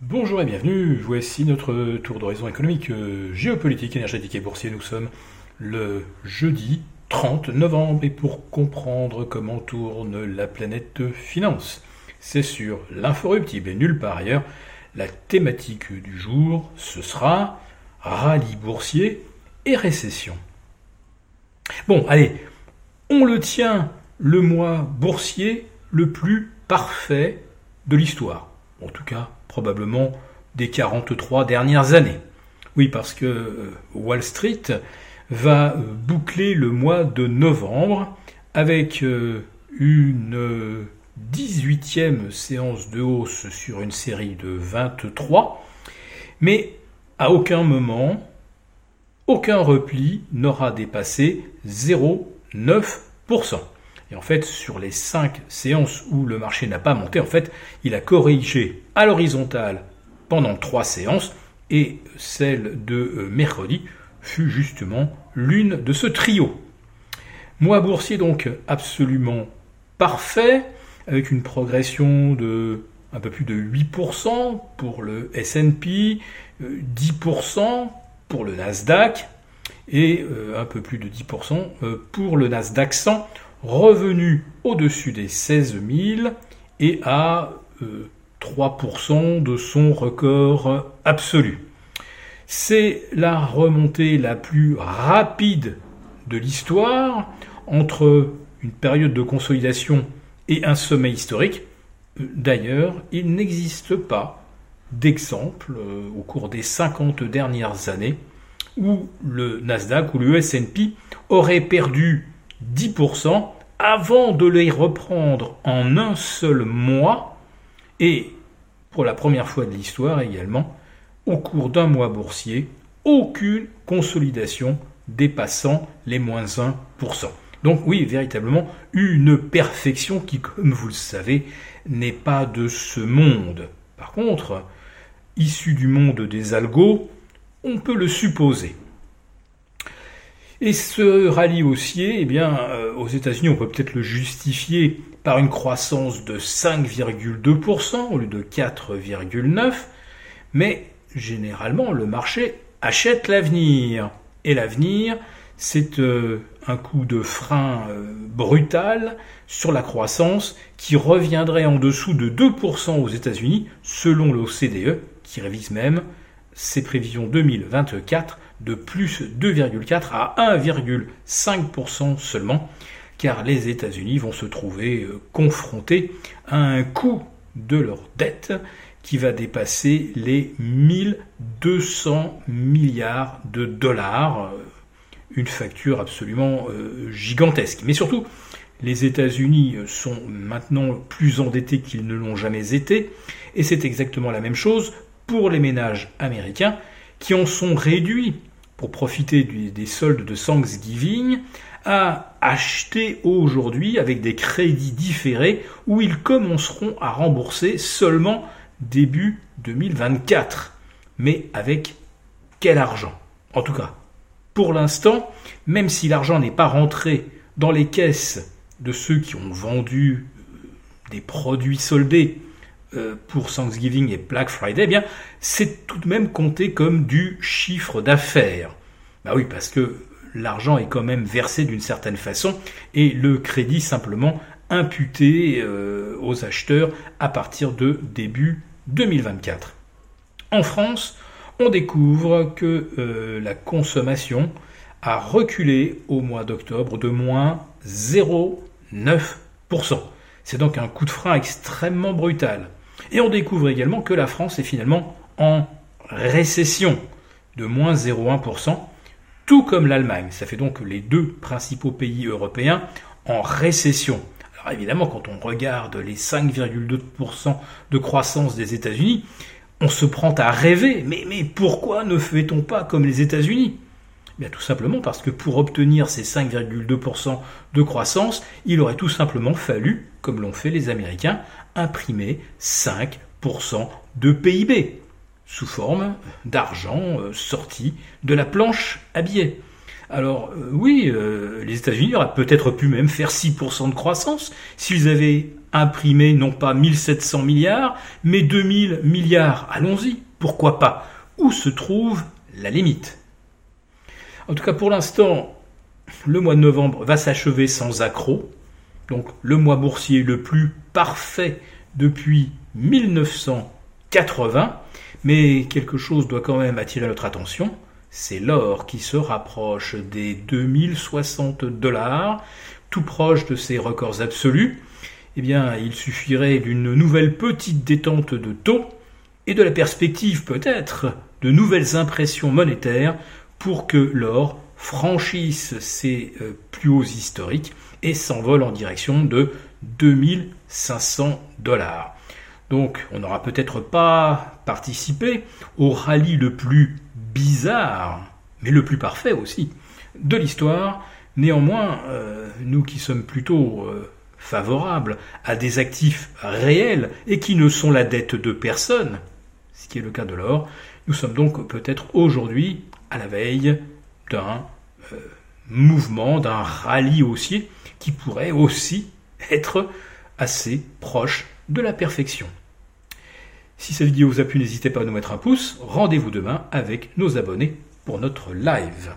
Bonjour et bienvenue, voici notre tour d'horizon économique, euh, géopolitique, énergétique et boursier. Nous sommes le jeudi 30 novembre et pour comprendre comment tourne la planète finance, c'est sur l'inforruptible et nulle part ailleurs. La thématique du jour, ce sera rallye boursier et récession. Bon, allez, on le tient le mois boursier le plus parfait de l'histoire. En tout cas, probablement des 43 dernières années. Oui, parce que euh, Wall Street va euh, boucler le mois de novembre avec euh, une 18e séance de hausse sur une série de 23, mais à aucun moment, aucun repli n'aura dépassé 0,9%. Et en fait, sur les cinq séances où le marché n'a pas monté, en fait, il a corrigé à l'horizontale pendant trois séances, et celle de euh, mercredi fut justement l'une de ce trio. Mois boursier donc absolument parfait, avec une progression de un peu plus de 8% pour le S&P, 10% euh, pour le Nasdaq et euh, un peu plus de 10% pour le Nasdaq 100 revenu au-dessus des 16 000 et à 3% euh, de son record absolu. C'est la remontée la plus rapide de l'histoire entre une période de consolidation et un sommet historique. D'ailleurs, il n'existe pas d'exemple euh, au cours des 50 dernières années où le Nasdaq ou le S&P aurait perdu 10% avant de les reprendre en un seul mois et pour la première fois de l'histoire également, au cours d'un mois boursier, aucune consolidation dépassant les moins 1%. Donc oui, véritablement, une perfection qui, comme vous le savez, n'est pas de ce monde. Par contre, issue du monde des algos, on peut le supposer. Et ce rallye haussier, eh bien, euh, aux États-Unis, on peut peut-être le justifier par une croissance de 5,2% au lieu de 4,9%, mais généralement, le marché achète l'avenir. Et l'avenir, c'est euh, un coup de frein euh, brutal sur la croissance qui reviendrait en dessous de 2% aux États-Unis, selon l'OCDE, qui révise même ses prévisions 2024 de plus 2,4 à 1,5% seulement, car les États-Unis vont se trouver euh, confrontés à un coût de leur dette qui va dépasser les 1200 milliards de dollars, euh, une facture absolument euh, gigantesque. Mais surtout, les États-Unis sont maintenant plus endettés qu'ils ne l'ont jamais été, et c'est exactement la même chose pour les ménages américains qui en sont réduits pour profiter des soldes de Thanksgiving à acheter aujourd'hui avec des crédits différés où ils commenceront à rembourser seulement début 2024. Mais avec quel argent? En tout cas, pour l'instant, même si l'argent n'est pas rentré dans les caisses de ceux qui ont vendu euh, des produits soldés pour Thanksgiving et Black Friday, eh bien, c'est tout de même compté comme du chiffre d'affaires. Bah oui, parce que l'argent est quand même versé d'une certaine façon et le crédit simplement imputé euh, aux acheteurs à partir de début 2024. En France, on découvre que euh, la consommation a reculé au mois d'octobre de moins 0,9%. C'est donc un coup de frein extrêmement brutal. Et on découvre également que la France est finalement en récession de moins 0,1%, tout comme l'Allemagne. Ça fait donc les deux principaux pays européens en récession. Alors évidemment, quand on regarde les 5,2% de croissance des États-Unis, on se prend à rêver. Mais, mais pourquoi ne fait-on pas comme les États-Unis? Bien tout simplement parce que pour obtenir ces 5,2% de croissance, il aurait tout simplement fallu, comme l'ont fait les Américains, imprimer 5% de PIB sous forme d'argent euh, sorti de la planche à billets. Alors euh, oui, euh, les États-Unis auraient peut-être pu même faire 6% de croissance s'ils avaient imprimé non pas 1700 milliards, mais 2000 milliards. Allons-y, pourquoi pas? Où se trouve la limite? En tout cas, pour l'instant, le mois de novembre va s'achever sans accroc. Donc le mois boursier le plus parfait depuis 1980. Mais quelque chose doit quand même attirer notre attention c'est l'or qui se rapproche des 2060 dollars, tout proche de ses records absolus. Eh bien, il suffirait d'une nouvelle petite détente de taux et de la perspective peut-être de nouvelles impressions monétaires pour que l'or franchisse ses euh, plus hauts historiques et s'envole en direction de 2500 dollars. Donc, on n'aura peut-être pas participé au rallye le plus bizarre, mais le plus parfait aussi, de l'histoire. Néanmoins, euh, nous qui sommes plutôt euh, favorables à des actifs réels et qui ne sont la dette de personne, ce qui est le cas de l'or, nous sommes donc peut-être aujourd'hui à la veille d'un euh, mouvement, d'un rallye haussier qui pourrait aussi être assez proche de la perfection. Si cette vidéo vous a plu, n'hésitez pas à nous mettre un pouce. Rendez-vous demain avec nos abonnés pour notre live.